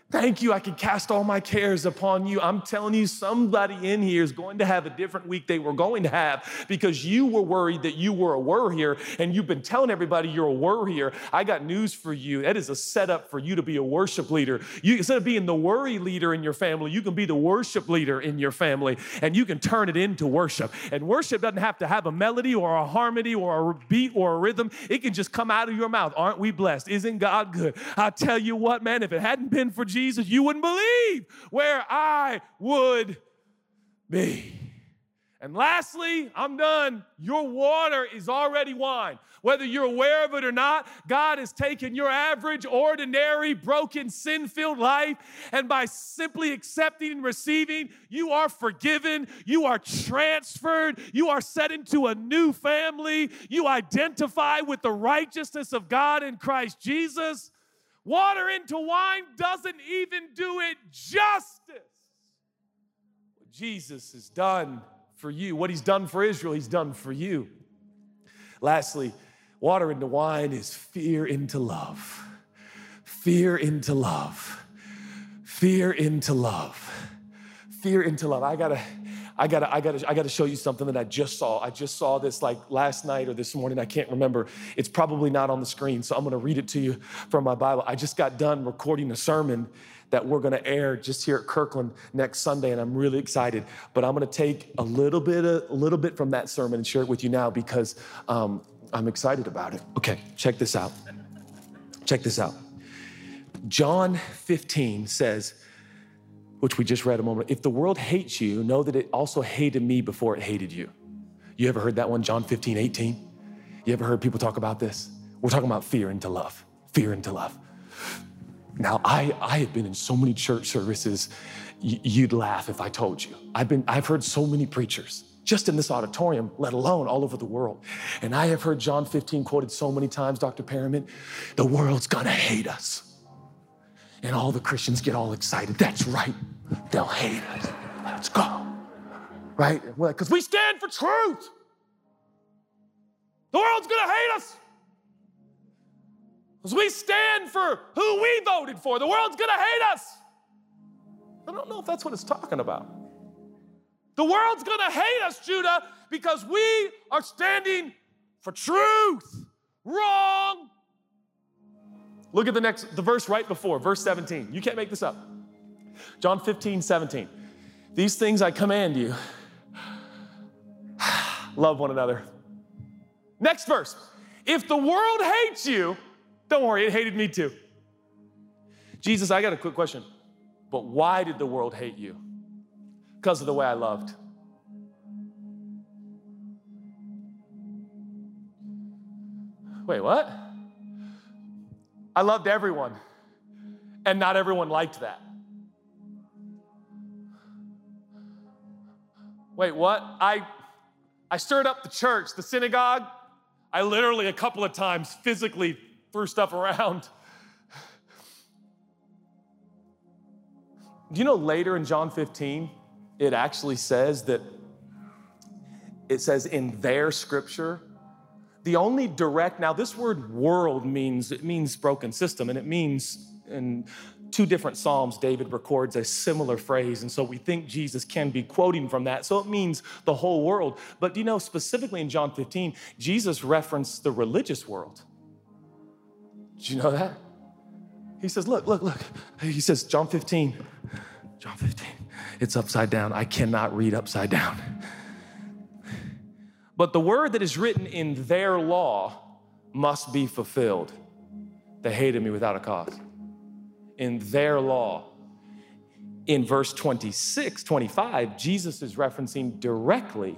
Thank you. I can cast all my cares upon you. I'm telling you, somebody in here is going to have a different week they were going to have because you were worried that you were a worrier and you've been telling everybody you're a worrier. I got news for you. That is a setup for you to be a worship leader. You, instead of being the worry leader in your family, you can be the worship leader in your family and you can turn it into worship. And worship doesn't have to have a melody or a harmony or a beat or a rhythm, it can just come out of your mouth. Aren't we blessed? Isn't God good? I tell you what, man, if it hadn't been for Jesus, you wouldn't believe where I would be. And lastly, I'm done. Your water is already wine. Whether you're aware of it or not, God has taken your average, ordinary, broken, sin filled life, and by simply accepting and receiving, you are forgiven, you are transferred, you are set into a new family, you identify with the righteousness of God in Christ Jesus. Water into wine doesn't even do it justice. What Jesus has done for you, what he's done for Israel, he's done for you. Lastly, water into wine is fear into love. Fear into love. Fear into love. Fear into love. I gotta I gotta, I gotta, I gotta show you something that I just saw. I just saw this like last night or this morning. I can't remember. It's probably not on the screen, so I'm gonna read it to you from my Bible. I just got done recording a sermon that we're gonna air just here at Kirkland next Sunday, and I'm really excited. But I'm gonna take a little bit, a, little bit from that sermon and share it with you now because um, I'm excited about it. Okay, check this out. Check this out. John 15 says, which we just read a moment. If the world hates you, know that it also hated me before it hated you. You ever heard that one, John 15, 18? You ever heard people talk about this? We're talking about fear into love, fear into love. Now, I, I have been in so many church services, you'd laugh if I told you. I've, been, I've heard so many preachers just in this auditorium, let alone all over the world. And I have heard John 15 quoted so many times, Dr. Perriman, the world's gonna hate us. And all the Christians get all excited. That's right. They'll hate us. Let's go. Right? Because we stand for truth. The world's going to hate us. Because we stand for who we voted for. The world's going to hate us. I don't know if that's what it's talking about. The world's going to hate us, Judah, because we are standing for truth. Wrong. Look at the next, the verse right before, verse 17. You can't make this up. John 15, 17. These things I command you. Love one another. Next verse. If the world hates you, don't worry, it hated me too. Jesus, I got a quick question. But why did the world hate you? Because of the way I loved. Wait, what? I loved everyone, and not everyone liked that. Wait, what? I, I stirred up the church, the synagogue. I literally, a couple of times, physically threw stuff around. Do you know later in John 15, it actually says that it says in their scripture, the only direct, now this word world means, it means broken system, and it means in two different Psalms, David records a similar phrase. And so we think Jesus can be quoting from that. So it means the whole world. But do you know, specifically in John 15, Jesus referenced the religious world. Did you know that? He says, Look, look, look. He says, John 15, John 15, it's upside down. I cannot read upside down. But the word that is written in their law must be fulfilled. They hated me without a cause. In their law. In verse 26, 25, Jesus is referencing directly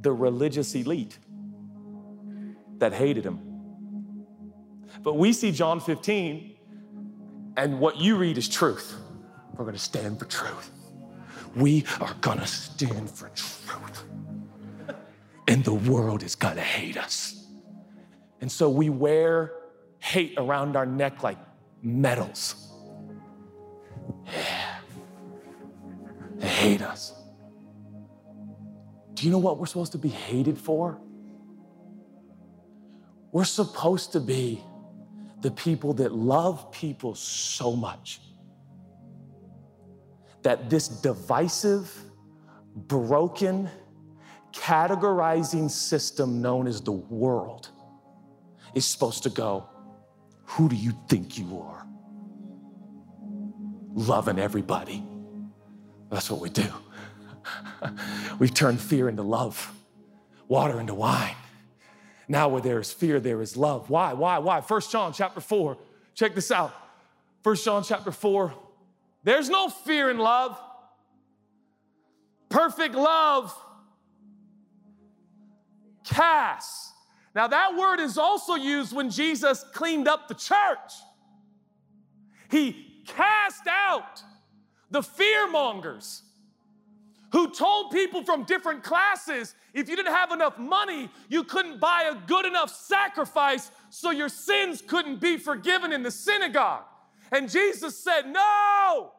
the religious elite that hated him. But we see John 15, and what you read is truth. We're gonna stand for truth. We are gonna stand for truth and the world is gonna hate us. And so we wear hate around our neck like medals. Yeah. They hate us. Do you know what we're supposed to be hated for? We're supposed to be the people that love people so much that this divisive, broken, categorizing system known as the world is supposed to go, Who do you think you are? Loving everybody. That's what we do. We've turned fear into love, water into wine. Now, where there is fear, there is love. Why? Why? Why? First John chapter 4. Check this out. First John chapter 4. There's no fear in love. Perfect love cast. Now, that word is also used when Jesus cleaned up the church. He cast out the fearmongers who told people from different classes if you didn't have enough money, you couldn't buy a good enough sacrifice, so your sins couldn't be forgiven in the synagogue. And Jesus said, No,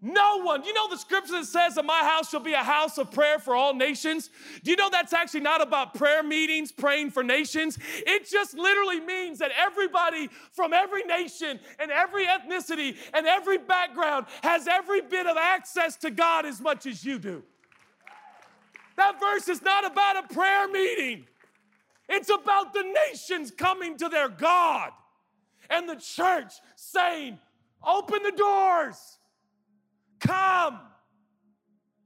no one. You know the scripture that says that my house shall be a house of prayer for all nations? Do you know that's actually not about prayer meetings, praying for nations? It just literally means that everybody from every nation and every ethnicity and every background has every bit of access to God as much as you do. That verse is not about a prayer meeting. It's about the nations coming to their God and the church saying, Open the doors. Come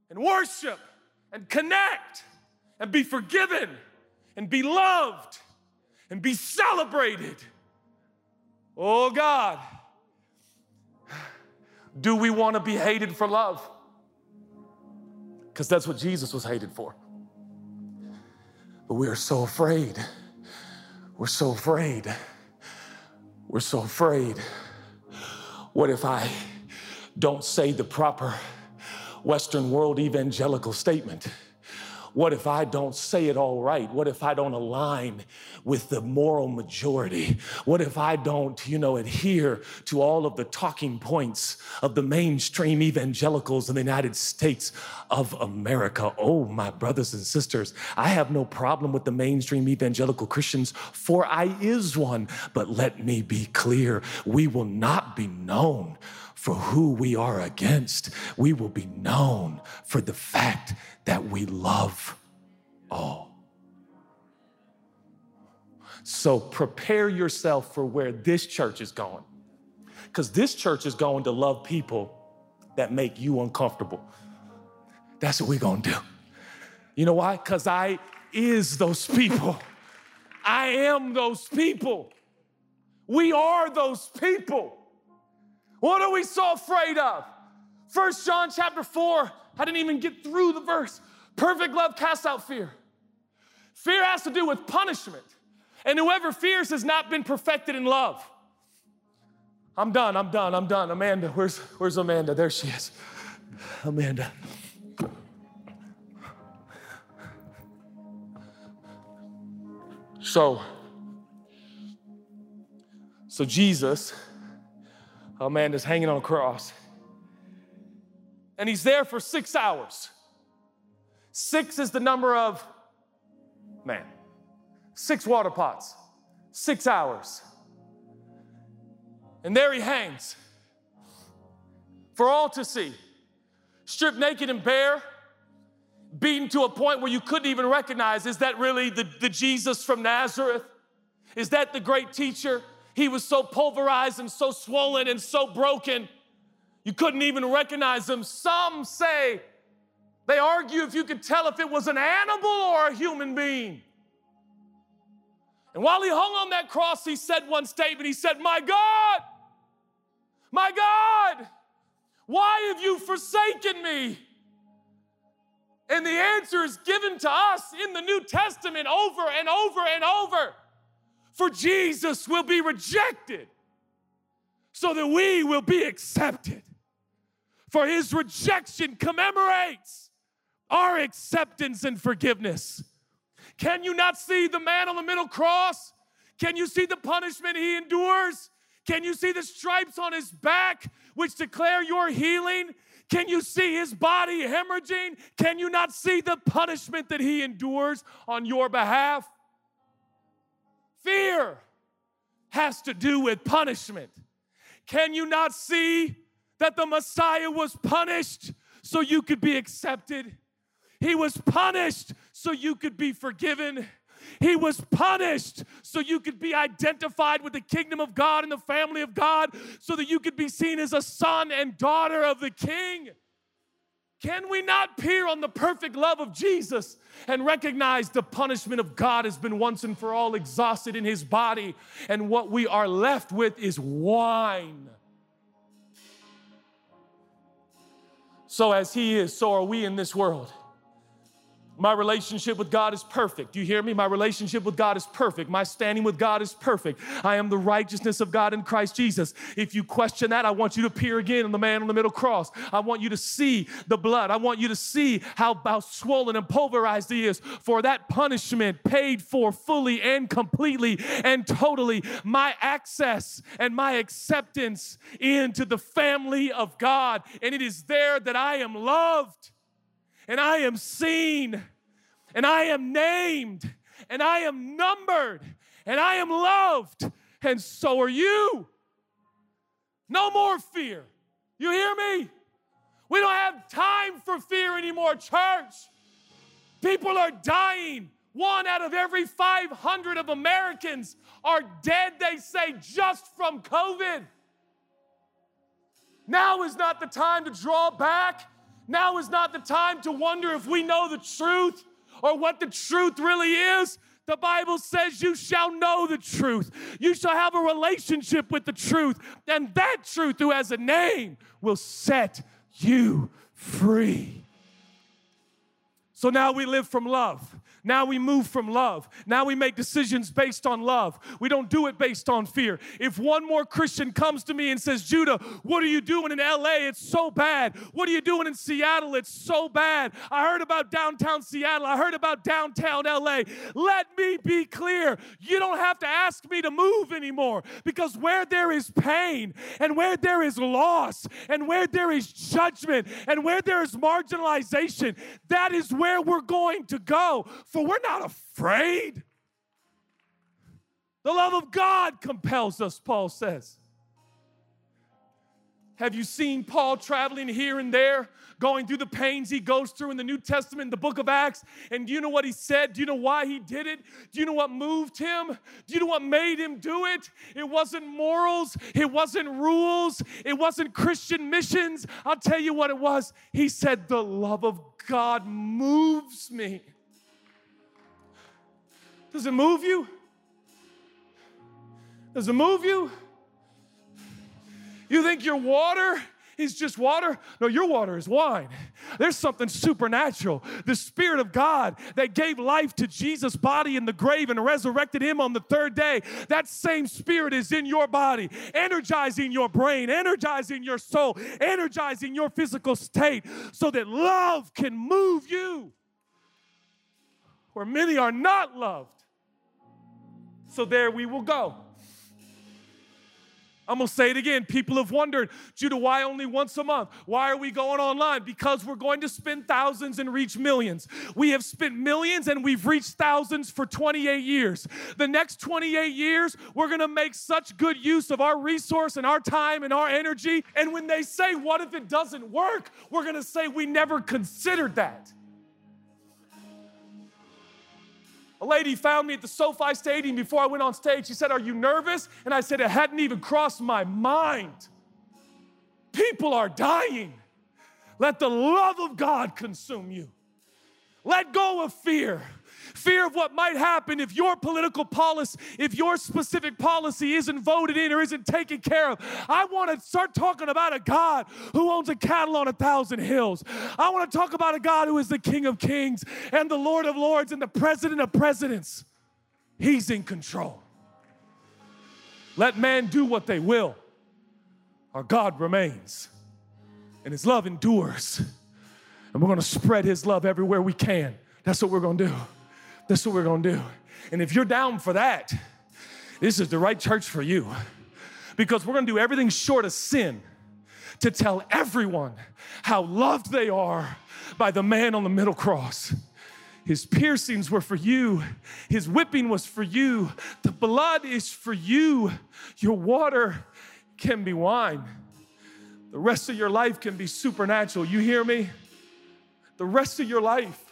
and worship and connect and be forgiven and be loved and be celebrated. Oh God, do we want to be hated for love? Because that's what Jesus was hated for. But we are so afraid. We're so afraid. We're so afraid. What if I don't say the proper Western world evangelical statement? What if I don't say it all right? What if I don't align with the moral majority? What if I don't, you know, adhere to all of the talking points of the mainstream evangelicals in the United States of America? Oh, my brothers and sisters, I have no problem with the mainstream evangelical Christians, for I is one. But let me be clear we will not be known for who we are against. We will be known for the fact that we love all. So prepare yourself for where this church is going. Because this church is going to love people that make you uncomfortable. That's what we're going to do. You know why? Because I is those people. I am those people. We are those people. What are we so afraid of? First John chapter 4, I didn't even get through the verse. Perfect love casts out fear. Fear has to do with punishment. And whoever fears has not been perfected in love. I'm done, I'm done, I'm done. Amanda, where's, where's Amanda? There she is. Amanda. So, so Jesus, Amanda's hanging on a cross, and he's there for six hours. Six is the number of man. Six water pots, six hours. And there he hangs for all to see, stripped naked and bare, beaten to a point where you couldn't even recognize is that really the, the Jesus from Nazareth? Is that the great teacher? He was so pulverized and so swollen and so broken, you couldn't even recognize him. Some say, they argue if you could tell if it was an animal or a human being. And while he hung on that cross, he said one statement. He said, My God, my God, why have you forsaken me? And the answer is given to us in the New Testament over and over and over. For Jesus will be rejected so that we will be accepted. For his rejection commemorates our acceptance and forgiveness. Can you not see the man on the middle cross? Can you see the punishment he endures? Can you see the stripes on his back, which declare your healing? Can you see his body hemorrhaging? Can you not see the punishment that he endures on your behalf? Fear has to do with punishment. Can you not see that the Messiah was punished so you could be accepted? He was punished so you could be forgiven. He was punished so you could be identified with the kingdom of God and the family of God, so that you could be seen as a son and daughter of the king. Can we not peer on the perfect love of Jesus and recognize the punishment of God has been once and for all exhausted in his body, and what we are left with is wine? So, as he is, so are we in this world. My relationship with God is perfect. Do you hear me? My relationship with God is perfect. My standing with God is perfect. I am the righteousness of God in Christ Jesus. If you question that, I want you to peer again on the man on the middle cross. I want you to see the blood. I want you to see how, how swollen and pulverized he is for that punishment paid for fully and completely and totally. My access and my acceptance into the family of God. And it is there that I am loved and I am seen, and I am named, and I am numbered, and I am loved, and so are you. No more fear. You hear me? We don't have time for fear anymore, church. People are dying. One out of every 500 of Americans are dead, they say, just from COVID. Now is not the time to draw back. Now is not the time to wonder if we know the truth or what the truth really is. The Bible says you shall know the truth. You shall have a relationship with the truth, and that truth, who has a name, will set you free. So now we live from love. Now we move from love. Now we make decisions based on love. We don't do it based on fear. If one more Christian comes to me and says, Judah, what are you doing in LA? It's so bad. What are you doing in Seattle? It's so bad. I heard about downtown Seattle. I heard about downtown LA. Let me be clear. You don't have to ask me to move anymore because where there is pain and where there is loss and where there is judgment and where there is marginalization, that is where we're going to go for we're not afraid. The love of God compels us, Paul says. Have you seen Paul traveling here and there, going through the pains he goes through in the New Testament, the book of Acts? And do you know what he said? Do you know why he did it? Do you know what moved him? Do you know what made him do it? It wasn't morals, it wasn't rules, it wasn't Christian missions. I'll tell you what it was. He said, The love of God moves me. Does it move you? Does it move you? You think your water is just water. No, your water is wine. There's something supernatural. The Spirit of God that gave life to Jesus' body in the grave and resurrected him on the third day, that same Spirit is in your body, energizing your brain, energizing your soul, energizing your physical state so that love can move you where many are not loved. So there we will go. I'm gonna say it again. People have wondered, Judah, why only once a month? Why are we going online? Because we're going to spend thousands and reach millions. We have spent millions and we've reached thousands for 28 years. The next 28 years, we're gonna make such good use of our resource and our time and our energy. And when they say, What if it doesn't work? We're gonna say, We never considered that. A lady found me at the SoFi Stadium before I went on stage. She said, Are you nervous? And I said, It hadn't even crossed my mind. People are dying. Let the love of God consume you. Let go of fear fear of what might happen if your political policy, if your specific policy isn't voted in or isn't taken care of. I want to start talking about a God who owns a cattle on a thousand hills. I want to talk about a God who is the King of kings and the Lord of lords and the president of presidents. He's in control. Let man do what they will. Our God remains, and his love endures. And we're gonna spread his love everywhere we can. That's what we're gonna do. That's what we're gonna do. And if you're down for that, this is the right church for you. Because we're gonna do everything short of sin to tell everyone how loved they are by the man on the middle cross. His piercings were for you. His whipping was for you. The blood is for you. Your water can be wine. The rest of your life can be supernatural. You hear me? The rest of your life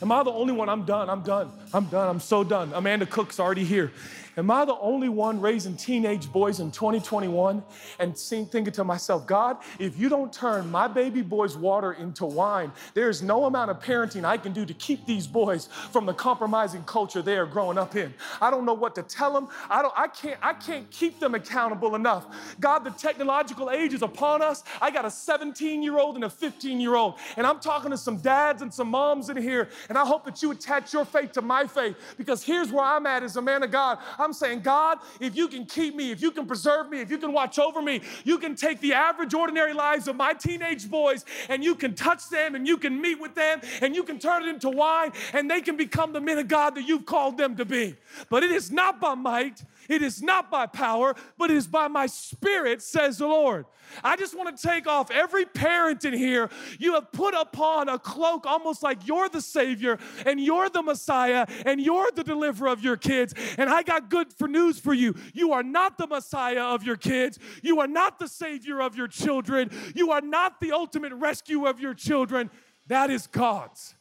Am I the only one? I'm done. I'm done. I'm done. I'm so done. Amanda Cook's already here. Am I the only one raising teenage boys in 2021 and seeing, thinking to myself, God, if you don't turn my baby boy's water into wine, there's no amount of parenting I can do to keep these boys from the compromising culture they are growing up in. I don't know what to tell them. I don't I can't I can't keep them accountable enough. God, the technological age is upon us. I got a 17-year-old and a 15-year-old, and I'm talking to some dads and some moms in here, and I hope that you attach your faith to my faith because here's where I'm at as a man of God. I'm saying, God, if you can keep me, if you can preserve me, if you can watch over me, you can take the average, ordinary lives of my teenage boys and you can touch them and you can meet with them and you can turn it into wine and they can become the men of God that you've called them to be. But it is not by might, it is not by power, but it is by my spirit, says the Lord. I just want to take off every parent in here. You have put upon a cloak almost like you're the Savior and you're the Messiah and you're the deliverer of your kids. And I got good for news for you. You are not the Messiah of your kids. You are not the Savior of your children. You are not the ultimate rescue of your children. That is God's.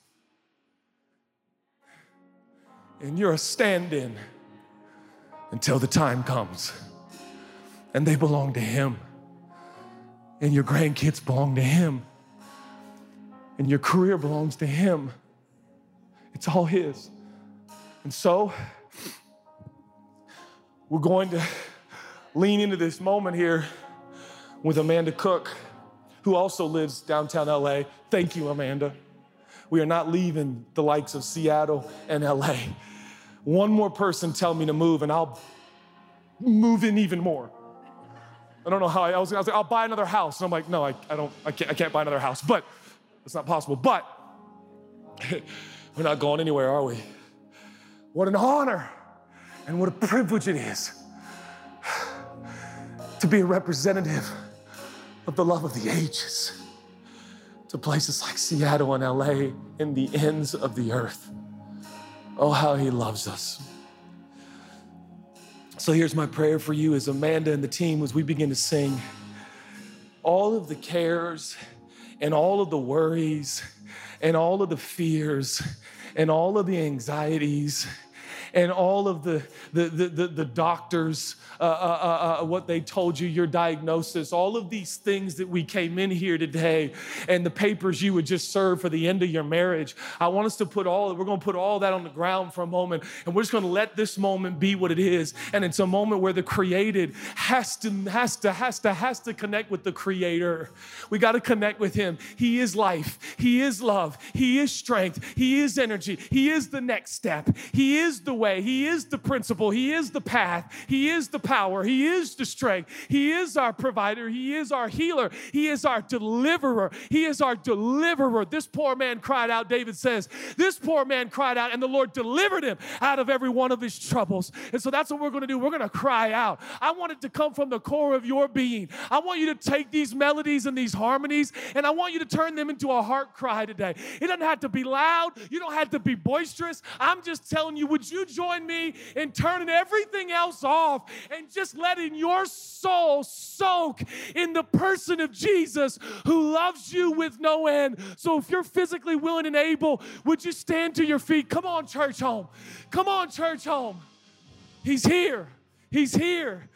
And you're a stand in until the time comes. And they belong to Him and your grandkids belong to Him, and your career belongs to Him. It's all His. And so, we're going to lean into this moment here with Amanda Cook, who also lives downtown LA. Thank you, Amanda. We are not leaving the likes of Seattle and LA. One more person tell me to move, and I'll move in even more. I don't know how I, I was, I was like, I'll buy another house. And I'm like, no, I, I don't, I can't, I can't buy another house. But it's not possible. But we're not going anywhere, are we? What an honor and what a privilege it is to be a representative of the love of the ages to places like Seattle and LA and the ends of the earth. Oh, how he loves us. So here's my prayer for you as Amanda and the team as we begin to sing. All of the cares and all of the worries and all of the fears and all of the anxieties and all of the, the, the, the, the doctors, uh, uh, uh, uh, what they told you, your diagnosis, all of these things that we came in here today, and the papers you would just serve for the end of your marriage. I want us to put all, we're going to put all that on the ground for a moment, and we're just going to let this moment be what it is. And it's a moment where the created has to, has to, has to, has to connect with the creator. We got to connect with him. He is life, he is love, he is strength, he is energy, he is the next step, he is the way, he is the principle, he is the path, he is the power, he is the strength, he is our provider, he is our healer, he is our deliverer, he is our deliverer. This poor man cried out, David says, This poor man cried out, and the Lord delivered him out of every one of his troubles. And so that's what we're gonna do. We're gonna cry out. I want it to come from the core of your being. I want you to take these melodies and these harmonies, and I want you to turn them into a heart cry today. It doesn't have to be loud, you don't have to be boisterous. I'm just telling you, would you join me in turning everything else off and just letting your soul soak in the person of Jesus who loves you with no end? So if you're physically willing and able, would you stand to your feet? Come on, church home. Come on, church home. He's here. He's here.